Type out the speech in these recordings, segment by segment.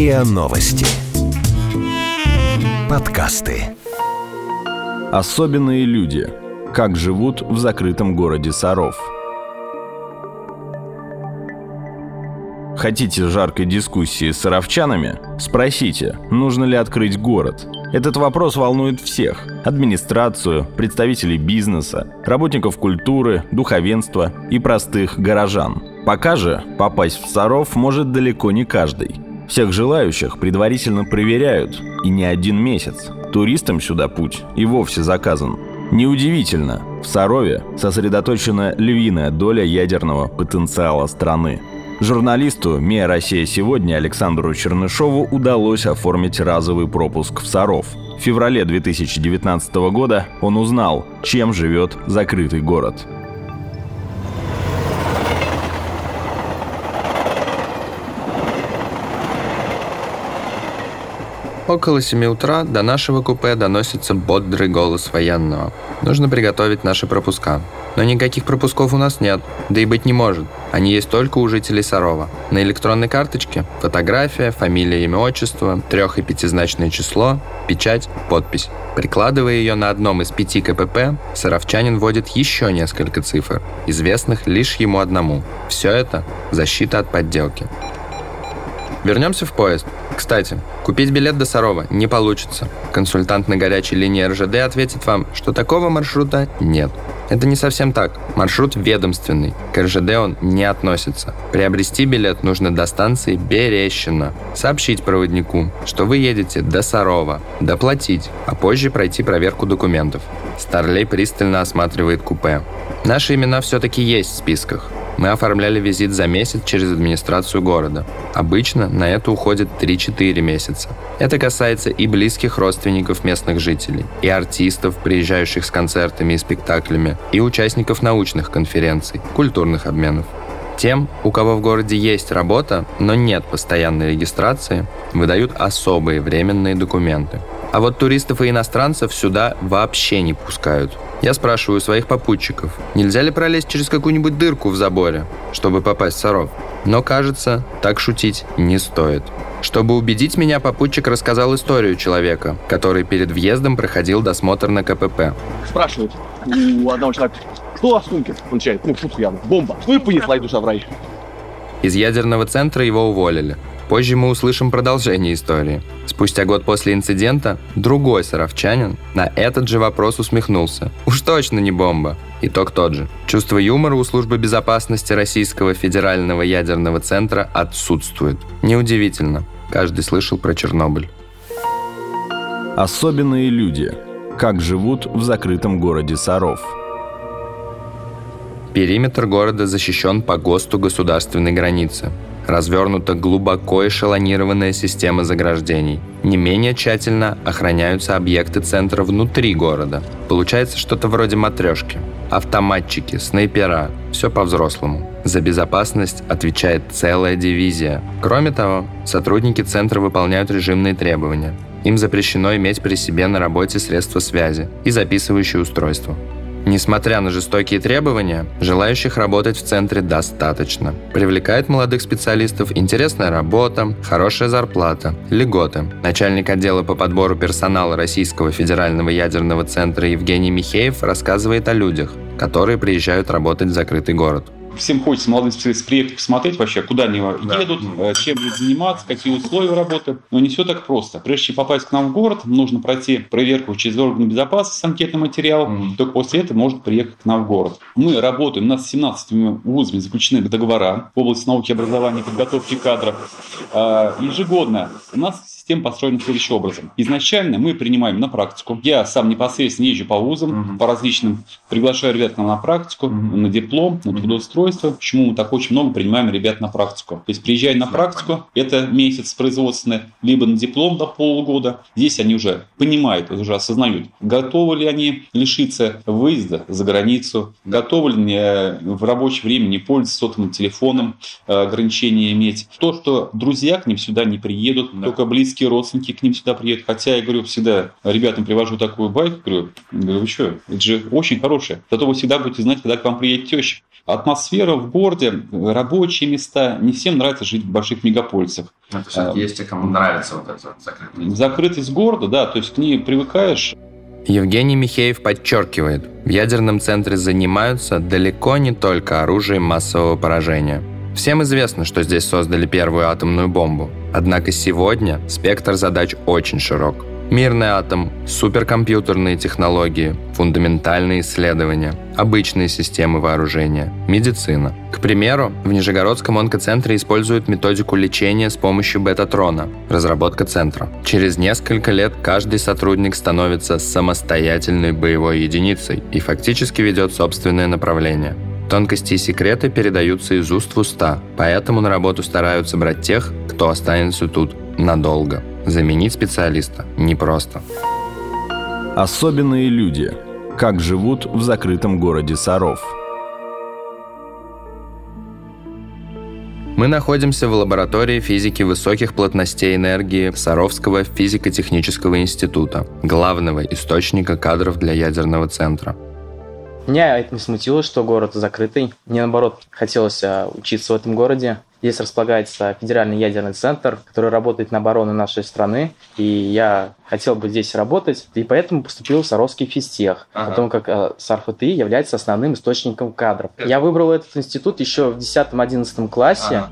РИА Новости. Подкасты. Особенные люди. Как живут в закрытом городе Саров. Хотите жаркой дискуссии с саровчанами? Спросите, нужно ли открыть город. Этот вопрос волнует всех – администрацию, представителей бизнеса, работников культуры, духовенства и простых горожан. Пока же попасть в Саров может далеко не каждый. Всех желающих предварительно проверяют, и не один месяц. Туристам сюда путь и вовсе заказан. Неудивительно, в Сарове сосредоточена львиная доля ядерного потенциала страны. Журналисту МИА «Россия сегодня» Александру Чернышову удалось оформить разовый пропуск в Саров. В феврале 2019 года он узнал, чем живет закрытый город – Около 7 утра до нашего купе доносится бодрый голос военного. Нужно приготовить наши пропуска. Но никаких пропусков у нас нет, да и быть не может. Они есть только у жителей Сарова. На электронной карточке фотография, фамилия, имя, отчество, трех- и пятизначное число, печать, подпись. Прикладывая ее на одном из пяти КПП, саровчанин вводит еще несколько цифр, известных лишь ему одному. Все это – защита от подделки. Вернемся в поезд. Кстати, купить билет до Сарова не получится. Консультант на горячей линии РЖД ответит вам, что такого маршрута нет. Это не совсем так. Маршрут ведомственный. К РЖД он не относится. Приобрести билет нужно до станции Берещина. Сообщить проводнику, что вы едете до Сарова. Доплатить, а позже пройти проверку документов. Старлей пристально осматривает купе. Наши имена все-таки есть в списках. Мы оформляли визит за месяц через администрацию города. Обычно на это уходит 3-4 месяца. Это касается и близких родственников местных жителей, и артистов, приезжающих с концертами и спектаклями, и участников научных конференций, культурных обменов. Тем, у кого в городе есть работа, но нет постоянной регистрации, выдают особые временные документы. А вот туристов и иностранцев сюда вообще не пускают. Я спрашиваю своих попутчиков, нельзя ли пролезть через какую-нибудь дырку в заборе, чтобы попасть в Саров. Но, кажется, так шутить не стоит. Чтобы убедить меня, попутчик рассказал историю человека, который перед въездом проходил досмотр на КПП. Спрашивают у одного человека, что в сумке? Он отвечает, ну, шутку явно, бомба. Ну и понесла и душа в рай. Из ядерного центра его уволили. Позже мы услышим продолжение истории. Спустя год после инцидента другой саровчанин на этот же вопрос усмехнулся. Уж точно не бомба. Итог тот же. Чувство юмора у службы безопасности Российского федерального ядерного центра отсутствует. Неудивительно. Каждый слышал про Чернобыль. Особенные люди. Как живут в закрытом городе Саров. Периметр города защищен по ГОСТу государственной границы развернута глубоко эшелонированная система заграждений. Не менее тщательно охраняются объекты центра внутри города. Получается что-то вроде матрешки. Автоматчики, снайпера, все по-взрослому. За безопасность отвечает целая дивизия. Кроме того, сотрудники центра выполняют режимные требования. Им запрещено иметь при себе на работе средства связи и записывающие устройства. Несмотря на жестокие требования, желающих работать в центре достаточно. Привлекает молодых специалистов интересная работа, хорошая зарплата, льготы. Начальник отдела по подбору персонала Российского федерального ядерного центра Евгений Михеев рассказывает о людях, которые приезжают работать в закрытый город всем хочется молодым специалистам приехать посмотреть вообще, куда они едут, да. Э, чем будут заниматься, какие условия работы. Но не все так просто. Прежде чем попасть к нам в город, нужно пройти проверку через органы безопасности, анкетный материал. Mm. Только после этого может приехать к нам в город. Мы работаем, у нас с 17 вузами заключены договора в области науки, образования и подготовки кадров. А, ежегодно у нас система построена следующим образом. Изначально мы принимаем на практику. Я сам непосредственно езжу по вузам, mm по различным, приглашаю ребят к нам на практику, mm на диплом, на трудоустройство. Почему мы так очень много принимаем ребят на практику? То есть приезжая на практику, это месяц производственный, либо на диплом до полугода. Здесь они уже понимают, уже осознают, готовы ли они лишиться выезда за границу, готовы ли они в рабочее время не пользоваться сотовым телефоном, э, ограничения иметь. То, что друзья к ним сюда не приедут, да. только близкие близкие родственники к ним сюда приедут. Хотя я говорю всегда, ребятам привожу такую байку, говорю, говорю, вы что, это же очень хорошее. Зато вы всегда будете знать, когда к вам приедет теща. Атмосфера в городе, рабочие места, не всем нравится жить в больших мегаполисах. Это а, есть те, кому нравится вот эта закрытость. Закрытость города, да, то есть к ней привыкаешь. Евгений Михеев подчеркивает, в ядерном центре занимаются далеко не только оружием массового поражения. Всем известно, что здесь создали первую атомную бомбу. Однако сегодня спектр задач очень широк. Мирный атом, суперкомпьютерные технологии, фундаментальные исследования, обычные системы вооружения, медицина. К примеру, в Нижегородском онкоцентре используют методику лечения с помощью бета-трона, разработка центра. Через несколько лет каждый сотрудник становится самостоятельной боевой единицей и фактически ведет собственное направление. Тонкости и секреты передаются из уст в уста, поэтому на работу стараются брать тех, кто останется тут надолго. Заменить специалиста непросто. Особенные люди. Как живут в закрытом городе Саров. Мы находимся в лаборатории физики высоких плотностей энергии Саровского физико-технического института, главного источника кадров для ядерного центра. Меня это не смутило, что город закрытый. Мне, наоборот, хотелось а, учиться в этом городе. Здесь располагается федеральный ядерный центр, который работает на оборону нашей страны, и я хотел бы здесь работать, и поэтому поступил в Саровский физтех, ага. потому как э, САРФТИ является основным источником кадров. Я выбрал этот институт еще в 10-11 классе. Ага.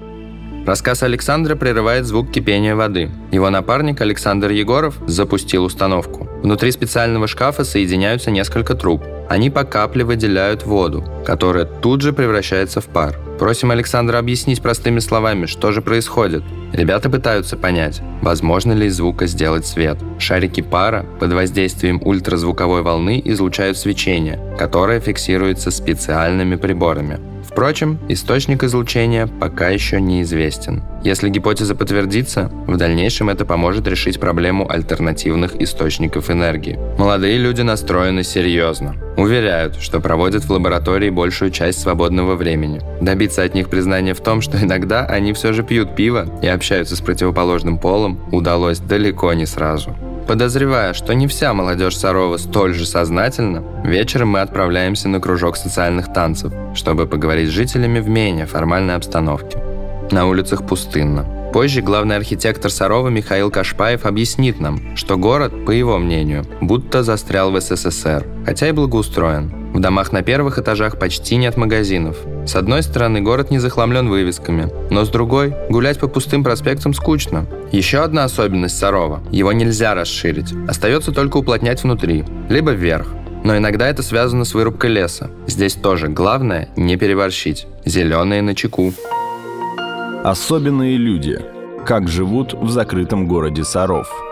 Рассказ Александра прерывает звук кипения воды. Его напарник Александр Егоров запустил установку. Внутри специального шкафа соединяются несколько труб. Они по капле выделяют воду, которая тут же превращается в пар. Просим Александра объяснить простыми словами, что же происходит. Ребята пытаются понять, возможно ли из звука сделать свет. Шарики пара под воздействием ультразвуковой волны излучают свечение, которое фиксируется специальными приборами. Впрочем, источник излучения пока еще неизвестен. Если гипотеза подтвердится, в дальнейшем это поможет решить проблему альтернативных источников энергии. Молодые люди настроены серьезно. Уверяют, что проводят в лаборатории большую часть свободного времени. Добиться от них признания в том, что иногда они все же пьют пиво и общаются с противоположным полом, удалось далеко не сразу. Подозревая, что не вся молодежь Сарова столь же сознательна, вечером мы отправляемся на кружок социальных танцев, чтобы поговорить с жителями в менее формальной обстановке. На улицах пустынно. Позже главный архитектор Сарова Михаил Кашпаев объяснит нам, что город, по его мнению, будто застрял в СССР, хотя и благоустроен. В домах на первых этажах почти нет магазинов. С одной стороны, город не захламлен вывесками, но с другой, гулять по пустым проспектам скучно. Еще одна особенность Сарова – его нельзя расширить. Остается только уплотнять внутри, либо вверх. Но иногда это связано с вырубкой леса. Здесь тоже главное не переборщить. Зеленые на чеку. Особенные люди. Как живут в закрытом городе Саров –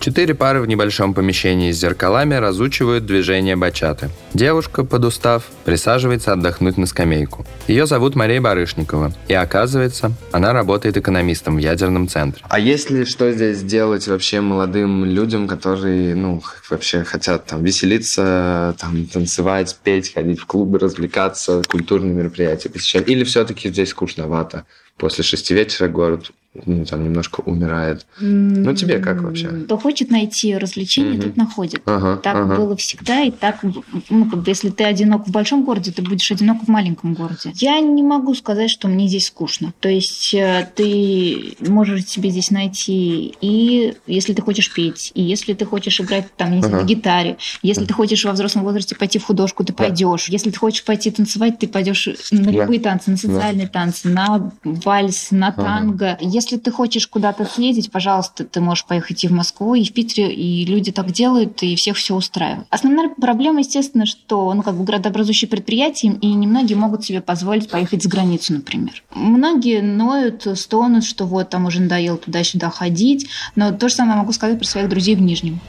Четыре пары в небольшом помещении с зеркалами разучивают движение бачаты. Девушка, подустав, присаживается отдохнуть на скамейку. Ее зовут Мария Барышникова. И оказывается, она работает экономистом в ядерном центре. А если что здесь делать вообще молодым людям, которые, ну, вообще хотят там веселиться, там, танцевать, петь, ходить в клубы, развлекаться, культурные мероприятия посещать? Или все-таки здесь скучновато? После шести вечера город ну, там немножко умирает. Ну, тебе как вообще? Кто хочет найти развлечение, угу. тот находит. Ага, так ага. было всегда, и так, ну, как бы, если ты одинок в большом городе, ты будешь одинок в маленьком городе. Я не могу сказать, что мне здесь скучно. То есть э, ты можешь себе здесь найти и если ты хочешь петь, и если ты хочешь играть там, не знаю, ага. на гитаре, если ты хочешь во взрослом возрасте пойти в художку, ты пойдешь. Да. Если ты хочешь пойти танцевать, ты пойдешь на любые да. танцы, на социальные да. танцы, на вальс, на танго. Ага если ты хочешь куда-то съездить, пожалуйста, ты можешь поехать и в Москву, и в Питере, и люди так делают, и всех все устраивает. Основная проблема, естественно, что, ну, как бы градообразующие предприятия, и немногие могут себе позволить поехать за границу, например. Многие ноют, стонут, что вот там уже надоело туда-сюда ходить, но то же самое могу сказать про своих друзей в Нижнем.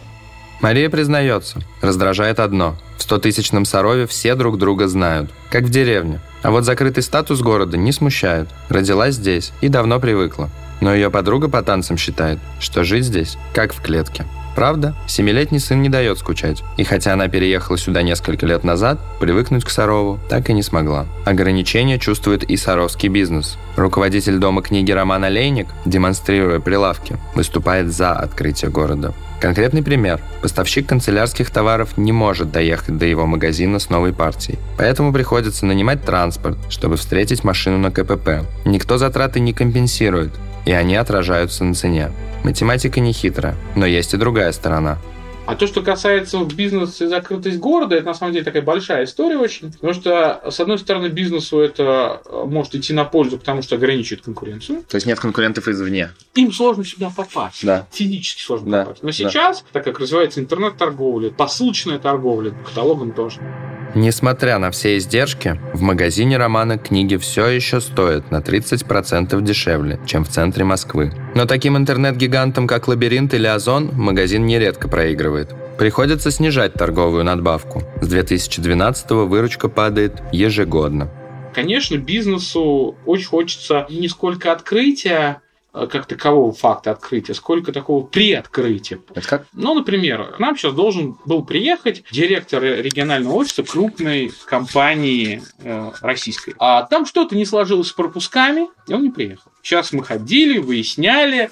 Мария признается, раздражает одно. В 100-тысячном Сарове все друг друга знают, как в деревне. А вот закрытый статус города не смущает. Родилась здесь и давно привыкла. Но ее подруга по танцам считает, что жить здесь как в клетке. Правда, семилетний сын не дает скучать. И хотя она переехала сюда несколько лет назад, привыкнуть к Сарову так и не смогла. Ограничения чувствует и саровский бизнес. Руководитель дома книги Роман Олейник, демонстрируя прилавки, выступает за открытие города. Конкретный пример. Поставщик канцелярских товаров не может доехать до его магазина с новой партией. Поэтому приходится нанимать транспорт, чтобы встретить машину на КПП. Никто затраты не компенсирует, и они отражаются на цене. Математика не хитрая, но есть и другая сторона – а то, что касается бизнеса и закрытость города, это на самом деле такая большая история очень. Потому что, с одной стороны, бизнесу это э, может идти на пользу, потому что ограничивает конкуренцию. То есть нет конкурентов извне. Им сложно сюда попасть. Да. Физически сложно да. попасть. Но сейчас, да. так как развивается интернет-торговля, посылочная торговля, каталогом тоже. Несмотря на все издержки, в магазине романа книги все еще стоят на 30% дешевле, чем в центре Москвы. Но таким интернет-гигантам, как Лабиринт или Озон, магазин нередко проигрывает. Приходится снижать торговую надбавку. С 2012 выручка падает ежегодно. Конечно, бизнесу очень хочется не сколько открытия, как такового факта открытия, сколько такого приоткрытия. Это как? Ну, например, к нам сейчас должен был приехать директор регионального офиса крупной компании э, российской. А там что-то не сложилось с пропусками, и он не приехал. Сейчас мы ходили, выясняли,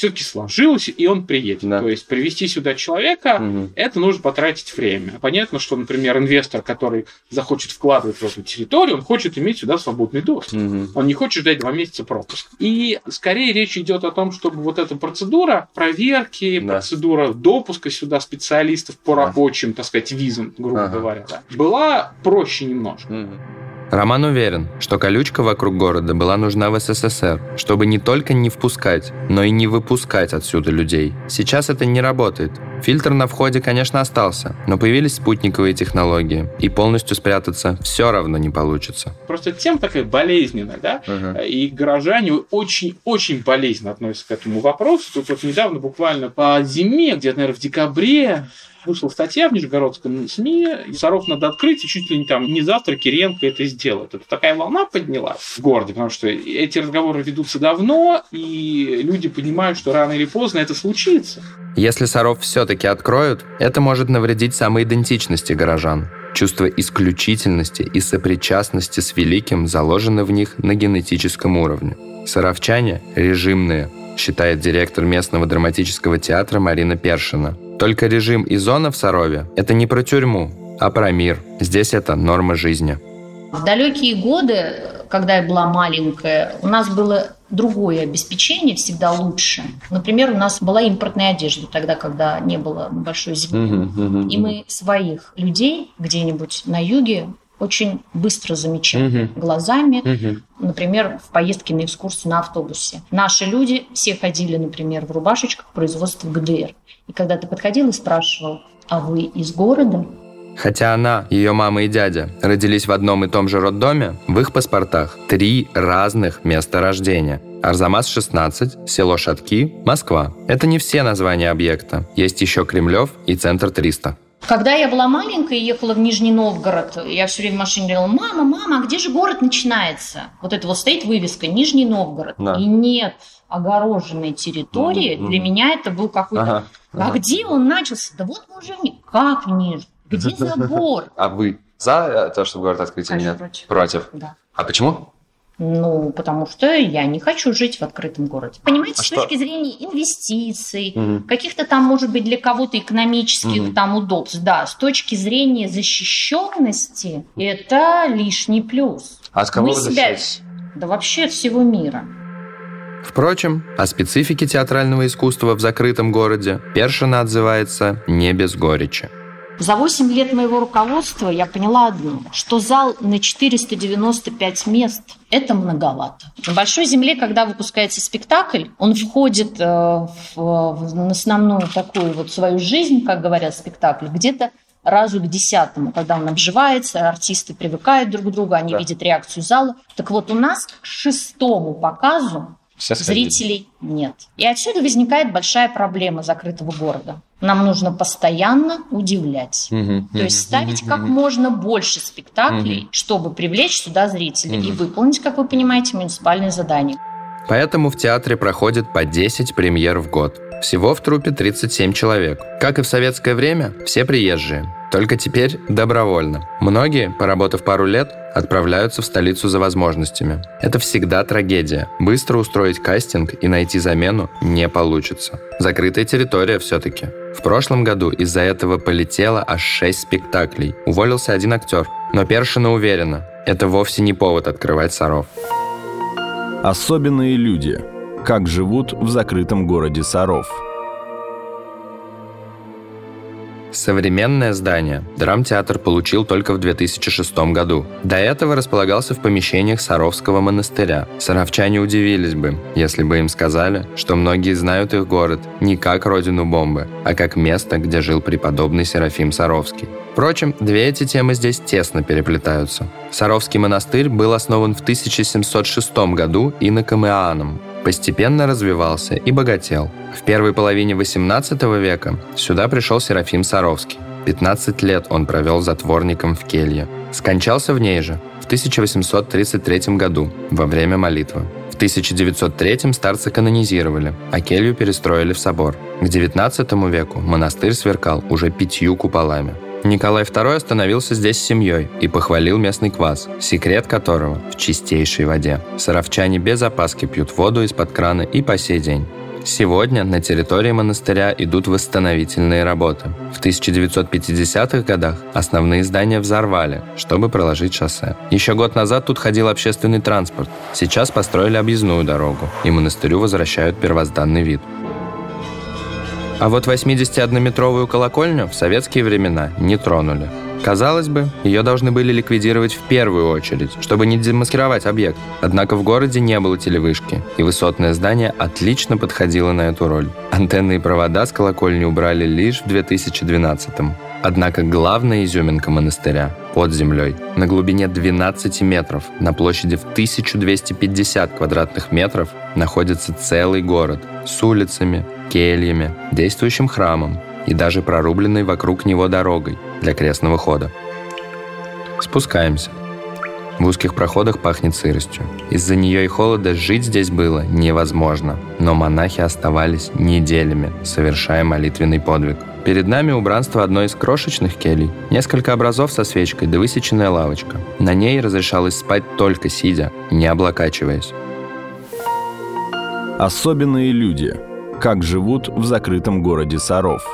все-таки сложилось, и он приедет. Да. То есть привести сюда человека, угу. это нужно потратить время. Понятно, что, например, инвестор, который захочет вкладывать в эту территорию, он хочет иметь сюда свободный доступ. Угу. Он не хочет ждать два месяца пропуск. И скорее речь идет о том, чтобы вот эта процедура проверки, да. процедура допуска сюда специалистов по рабочим, так сказать, визам, грубо ага. говоря, да, была проще немножко. Угу. Роман уверен, что колючка вокруг города была нужна в СССР, чтобы не только не впускать, но и не выпускать отсюда людей. Сейчас это не работает. Фильтр на входе, конечно, остался, но появились спутниковые технологии, и полностью спрятаться все равно не получится. Просто тема такая болезненная, да? Uh-huh. И горожане очень-очень болезненно относятся к этому вопросу. Тут вот недавно, буквально по зиме, где-то, наверное, в декабре, вышла статья в Нижегородском СМИ, Саров надо открыть, и чуть ли не там не завтра Кириенко это сделает. Это такая волна поднялась в городе, потому что эти разговоры ведутся давно, и люди понимают, что рано или поздно это случится. Если Саров все-таки откроют, это может навредить самоидентичности горожан. Чувство исключительности и сопричастности с великим заложено в них на генетическом уровне. Саровчане – режимные, считает директор местного драматического театра Марина Першина – только режим и зона в Сарове – это не про тюрьму, а про мир. Здесь это норма жизни. В далекие годы, когда я была маленькая, у нас было другое обеспечение, всегда лучше. Например, у нас была импортная одежда тогда, когда не было большой земли. Uh-huh, uh-huh, и мы своих людей где-нибудь на юге очень быстро замечали угу. глазами, угу. например, в поездке на экскурсию на автобусе. Наши люди все ходили, например, в рубашечках производства ГДР. И когда ты подходил и спрашивал, а вы из города? Хотя она, ее мама и дядя родились в одном и том же роддоме, в их паспортах три разных места рождения. Арзамас 16, село Шатки, Москва. Это не все названия объекта. Есть еще Кремлев и Центр 300. Когда я была маленькая и ехала в Нижний Новгород, я все время в машине говорила, мама, мама, а где же город начинается? Вот это вот стоит вывеска Нижний Новгород. Да. И нет огороженной территории. Mm-hmm. Для меня это был какой-то... Ага. А ага. где он начался? Да вот мы уже Как Нижний? Где забор? А вы за то, чтобы город открыть или нет? Против. Против? Да. А почему? Ну, потому что я не хочу жить в открытом городе. Понимаете, а с что? точки зрения инвестиций, угу. каких-то там, может быть, для кого-то экономических угу. там удобств, да, с точки зрения защищенности, это лишний плюс. А с кого Мы вы себя... Да вообще от всего мира. Впрочем, о специфике театрального искусства в закрытом городе Першина отзывается не без горечи. За 8 лет моего руководства я поняла одно, что зал на 495 мест – это многовато. На Большой Земле, когда выпускается спектакль, он входит э, в, в основную такую вот свою жизнь, как говорят спектакль, где-то разу к десятому, когда он обживается, артисты привыкают друг к другу, они да. видят реакцию зала. Так вот, у нас к шестому показу все Зрителей нет. И отсюда возникает большая проблема закрытого города. Нам нужно постоянно удивлять. Угу, То есть ставить угу, как можно больше спектаклей, угу. чтобы привлечь сюда зрителей угу. и выполнить, как вы понимаете, муниципальные задания. Поэтому в театре проходит по 10 премьер в год. Всего в трупе 37 человек. Как и в советское время, все приезжие. Только теперь добровольно. Многие, поработав пару лет, отправляются в столицу за возможностями. Это всегда трагедия. Быстро устроить кастинг и найти замену не получится. Закрытая территория все-таки. В прошлом году из-за этого полетело аж 6 спектаклей. Уволился один актер. Но Першина уверена, это вовсе не повод открывать Саров. Особенные люди. Как живут в закрытом городе Саров. Современное здание драмтеатр получил только в 2006 году. До этого располагался в помещениях Саровского монастыря. Саровчане удивились бы, если бы им сказали, что многие знают их город не как родину бомбы, а как место, где жил преподобный Серафим Саровский. Впрочем, две эти темы здесь тесно переплетаются. Саровский монастырь был основан в 1706 году иноком постепенно развивался и богател. В первой половине XVIII века сюда пришел Серафим Саровский. 15 лет он провел затворником в келье. Скончался в ней же в 1833 году во время молитвы. В 1903 старца канонизировали, а келью перестроили в собор. К XIX веку монастырь сверкал уже пятью куполами. Николай II остановился здесь с семьей и похвалил местный квас, секрет которого в чистейшей воде. Саровчане без опаски пьют воду из-под крана и по сей день. Сегодня на территории монастыря идут восстановительные работы. В 1950-х годах основные здания взорвали, чтобы проложить шоссе. Еще год назад тут ходил общественный транспорт. Сейчас построили объездную дорогу, и монастырю возвращают первозданный вид. А вот 81-метровую колокольню в советские времена не тронули. Казалось бы, ее должны были ликвидировать в первую очередь, чтобы не демаскировать объект. Однако в городе не было телевышки, и высотное здание отлично подходило на эту роль. Антенны и провода с колокольни убрали лишь в 2012 -м. Однако главная изюминка монастыря под землей на глубине 12 метров, на площади в 1250 квадратных метров находится целый город с улицами, кельями, действующим храмом и даже прорубленной вокруг него дорогой для крестного хода. Спускаемся. В узких проходах пахнет сыростью. Из-за нее и холода жить здесь было невозможно. Но монахи оставались неделями, совершая молитвенный подвиг. Перед нами убранство одной из крошечных келей. Несколько образов со свечкой да высеченная лавочка. На ней разрешалось спать только сидя, не облокачиваясь. Особенные люди – как живут в закрытом городе Саров.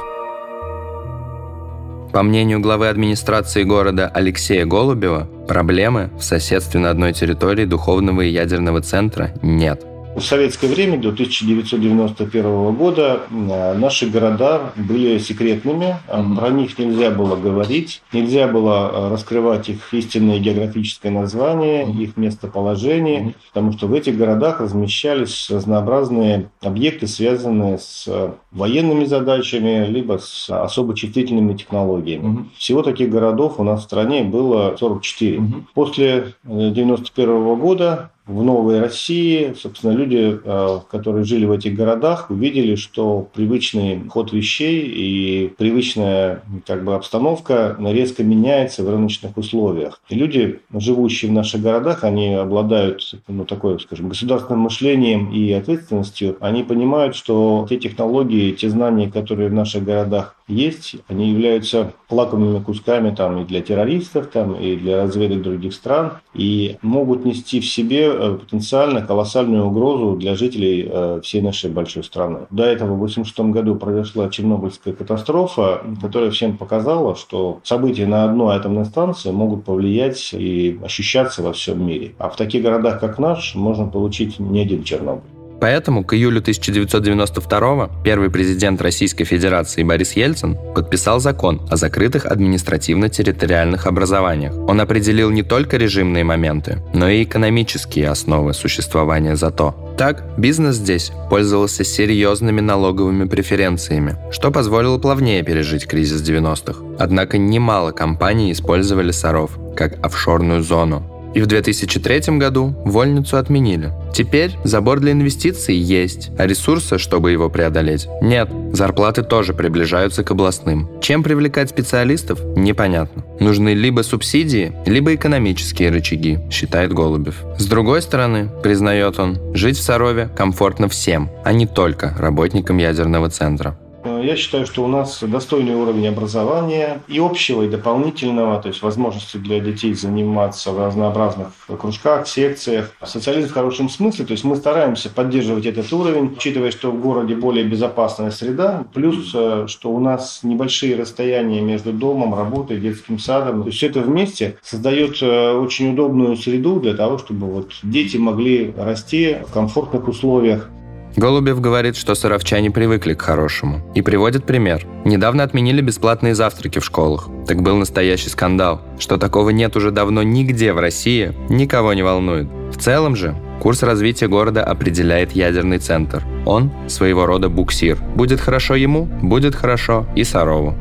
По мнению главы администрации города Алексея Голубева, проблемы в соседстве на одной территории духовного и ядерного центра нет – в советское время, до 1991 года, э, наши города были секретными, про них нельзя было говорить, нельзя было э, раскрывать их истинное географическое название, их местоположение, потому что в этих городах размещались разнообразные объекты, связанные с военными задачами, либо с особо чувствительными технологиями. Всего таких городов у нас в стране было 44. После 1991 э, года в новой России, собственно, люди, э, которые жили в этих городах, увидели, что привычный ход вещей и привычная как бы, обстановка резко меняется в рыночных условиях. И люди, живущие в наших городах, они обладают ну, такой, скажем, государственным мышлением и ответственностью. Они понимают, что те технологии, те знания, которые в наших городах есть, они являются лакомыми кусками там, и для террористов, там, и для разведок других стран, и могут нести в себе э, потенциально колоссальную угрозу для жителей э, всей нашей большой страны. До этого в 1986 году произошла Чернобыльская катастрофа, которая всем показала, что события на одной атомной станции могут повлиять и ощущаться во всем мире. А в таких городах, как наш, можно получить не один Чернобыль. Поэтому к июлю 1992 первый президент Российской Федерации Борис Ельцин подписал закон о закрытых административно-территориальных образованиях. Он определил не только режимные моменты, но и экономические основы существования ЗАТО. Так, бизнес здесь пользовался серьезными налоговыми преференциями, что позволило плавнее пережить кризис 90-х. Однако немало компаний использовали Саров как офшорную зону, И в 2003 году вольницу отменили. Теперь забор для инвестиций есть, а ресурса, чтобы его преодолеть, нет. Зарплаты тоже приближаются к областным. Чем привлекать специалистов, непонятно. Нужны либо субсидии, либо экономические рычаги, считает Голубев. С другой стороны, признает он, жить в Сарове комфортно всем, а не только работникам ядерного центра. Я считаю, что у нас достойный уровень образования и общего, и дополнительного, то есть возможности для детей заниматься в разнообразных кружках, секциях. Социализм в хорошем смысле, то есть мы стараемся поддерживать этот уровень, учитывая, что в городе более безопасная среда, плюс, э, что у нас небольшие расстояния между домом, работой, детским садом. То есть все это вместе создает э, очень удобную среду для того, чтобы вот дети могли расти в комфортных условиях. Голубев говорит, что саровчане привыкли к хорошему. И приводит пример. Недавно отменили бесплатные завтраки в школах. Так был настоящий скандал. Что такого нет уже давно нигде в России, никого не волнует. В целом же, курс развития города определяет ядерный центр. Он своего рода буксир. Будет хорошо ему, будет хорошо и Сарову.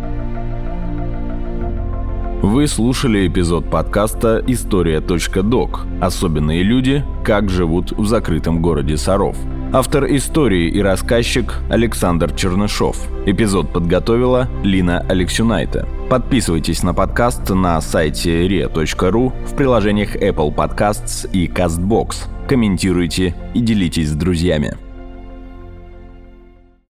Вы слушали эпизод подкаста «История.док. Особенные люди. Как живут в закрытом городе Саров». Автор истории и рассказчик Александр Чернышов. Эпизод подготовила Лина Алексюнайте. Подписывайтесь на подкаст на сайте ria.ru в приложениях Apple Podcasts и CastBox. Комментируйте и делитесь с друзьями.